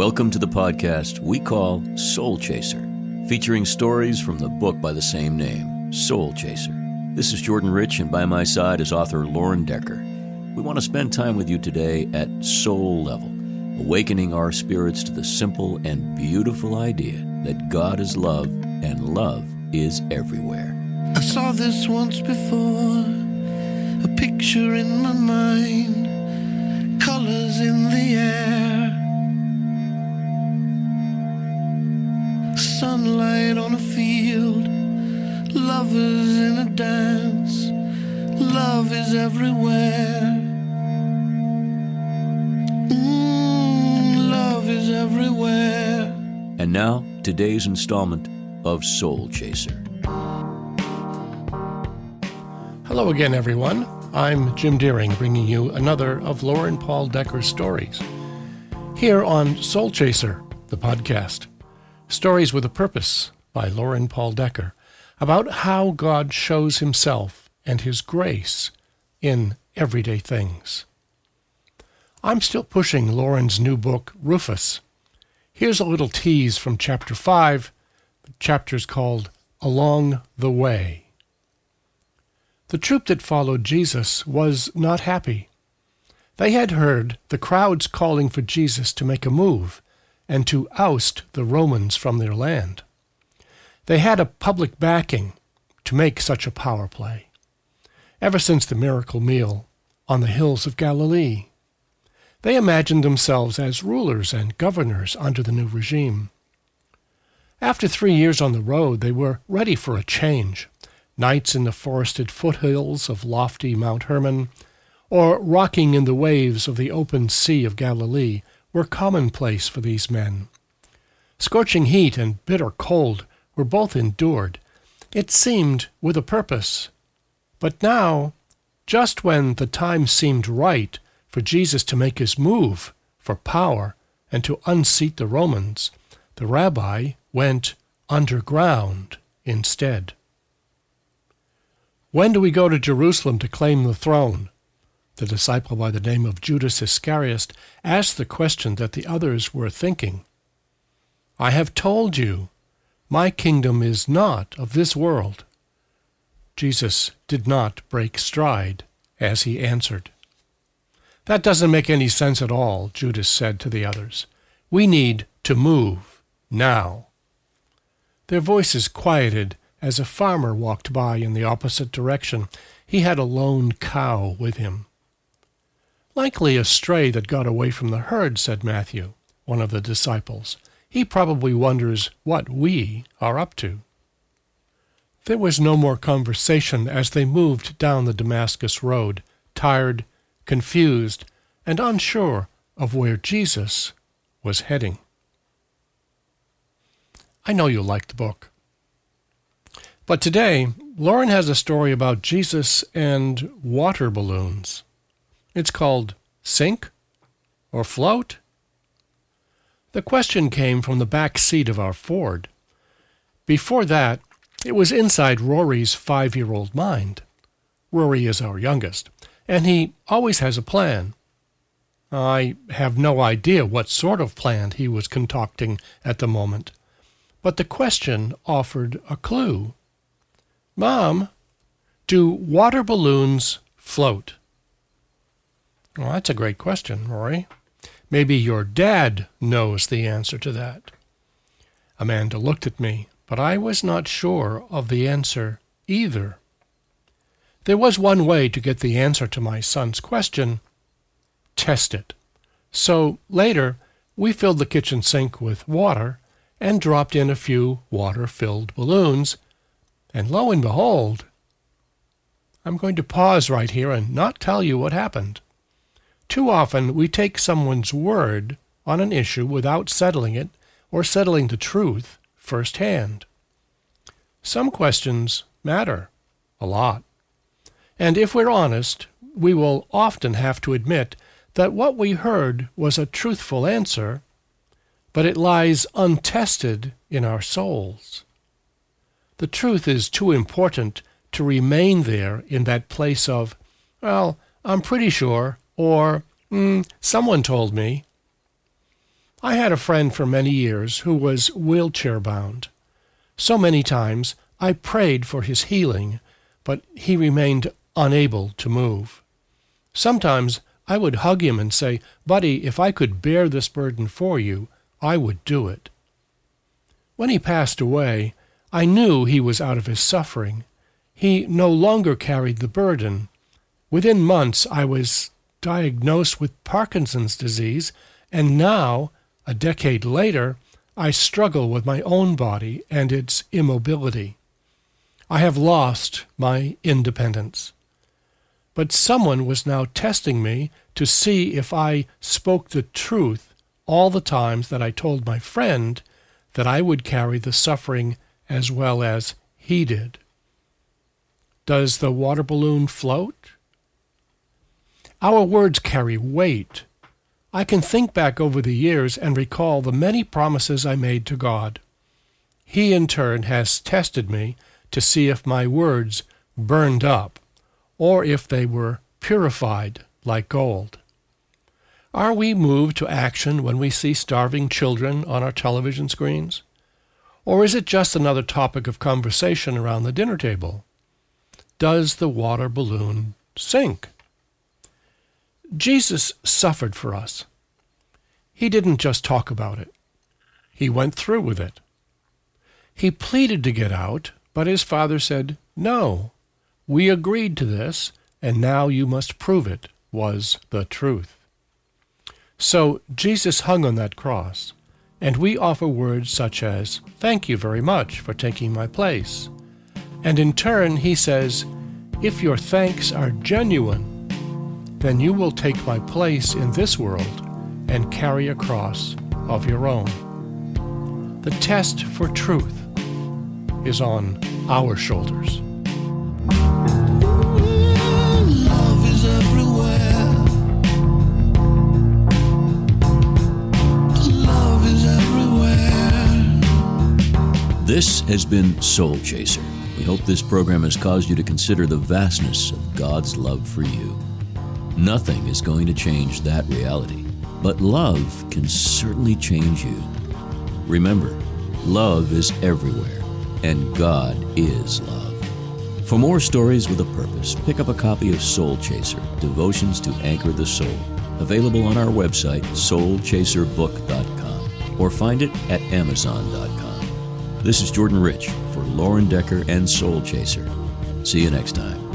Welcome to the podcast we call Soul Chaser, featuring stories from the book by the same name, Soul Chaser. This is Jordan Rich, and by my side is author Lauren Decker. We want to spend time with you today at soul level, awakening our spirits to the simple and beautiful idea that God is love and love is everywhere. I saw this once before, a picture in my mind, colors in the air. Sunlight on a field, lovers in a dance, love is everywhere. Mm, love is everywhere. And now, today's installment of Soul Chaser. Hello again, everyone. I'm Jim Deering, bringing you another of Lauren Paul Decker's stories. Here on Soul Chaser, the podcast. Stories with a Purpose by Lauren Paul Decker about how God shows himself and his grace in everyday things. I'm still pushing Lauren's new book, Rufus. Here's a little tease from chapter 5. The chapter's called Along the Way. The troop that followed Jesus was not happy. They had heard the crowds calling for Jesus to make a move and to oust the Romans from their land. They had a public backing to make such a power play, ever since the miracle meal on the hills of Galilee. They imagined themselves as rulers and governors under the new regime. After three years on the road, they were ready for a change. Nights in the forested foothills of lofty Mount Hermon, or rocking in the waves of the open sea of Galilee, were commonplace for these men. Scorching heat and bitter cold were both endured, it seemed with a purpose. But now, just when the time seemed right for Jesus to make his move for power and to unseat the Romans, the rabbi went underground instead. When do we go to Jerusalem to claim the throne? The disciple by the name of Judas Iscariot asked the question that the others were thinking. I have told you, my kingdom is not of this world. Jesus did not break stride as he answered. That doesn't make any sense at all, Judas said to the others. We need to move now. Their voices quieted as a farmer walked by in the opposite direction. He had a lone cow with him. Likely a stray that got away from the herd, said Matthew, one of the disciples. He probably wonders what we are up to. There was no more conversation as they moved down the Damascus road, tired, confused, and unsure of where Jesus was heading. I know you'll like the book. But today, Lauren has a story about Jesus and water balloons. It's called Sink or Float? The question came from the back seat of our Ford. Before that, it was inside Rory's five year old mind. Rory is our youngest, and he always has a plan. I have no idea what sort of plan he was concocting at the moment, but the question offered a clue. Mom, do water balloons float? Well, that's a great question, Rory. Maybe your dad knows the answer to that. Amanda looked at me, but I was not sure of the answer either. There was one way to get the answer to my son's question test it. So later, we filled the kitchen sink with water and dropped in a few water filled balloons, and lo and behold, I'm going to pause right here and not tell you what happened. Too often we take someone's word on an issue without settling it or settling the truth firsthand. Some questions matter a lot. And if we're honest, we will often have to admit that what we heard was a truthful answer, but it lies untested in our souls. The truth is too important to remain there in that place of, well, I'm pretty sure, or mm, someone told me. I had a friend for many years who was wheelchair bound. So many times I prayed for his healing, but he remained unable to move. Sometimes I would hug him and say, Buddy, if I could bear this burden for you, I would do it. When he passed away, I knew he was out of his suffering. He no longer carried the burden. Within months, I was diagnosed with Parkinson's disease, and now, a decade later, I struggle with my own body and its immobility. I have lost my independence. But someone was now testing me to see if I spoke the truth all the times that I told my friend that I would carry the suffering as well as he did. Does the water balloon float? Our words carry weight. I can think back over the years and recall the many promises I made to God. He, in turn, has tested me to see if my words burned up or if they were purified like gold. Are we moved to action when we see starving children on our television screens? Or is it just another topic of conversation around the dinner table? Does the water balloon sink? Jesus suffered for us. He didn't just talk about it. He went through with it. He pleaded to get out, but his father said, No, we agreed to this, and now you must prove it was the truth. So Jesus hung on that cross, and we offer words such as, Thank you very much for taking my place. And in turn, he says, If your thanks are genuine, then you will take my place in this world and carry a cross of your own. The test for truth is on our shoulders. Love is everywhere. Love is everywhere. This has been Soul Chaser. We hope this program has caused you to consider the vastness of God's love for you. Nothing is going to change that reality, but love can certainly change you. Remember, love is everywhere, and God is love. For more stories with a purpose, pick up a copy of Soul Chaser Devotions to Anchor the Soul, available on our website, soulchaserbook.com, or find it at amazon.com. This is Jordan Rich for Lauren Decker and Soul Chaser. See you next time.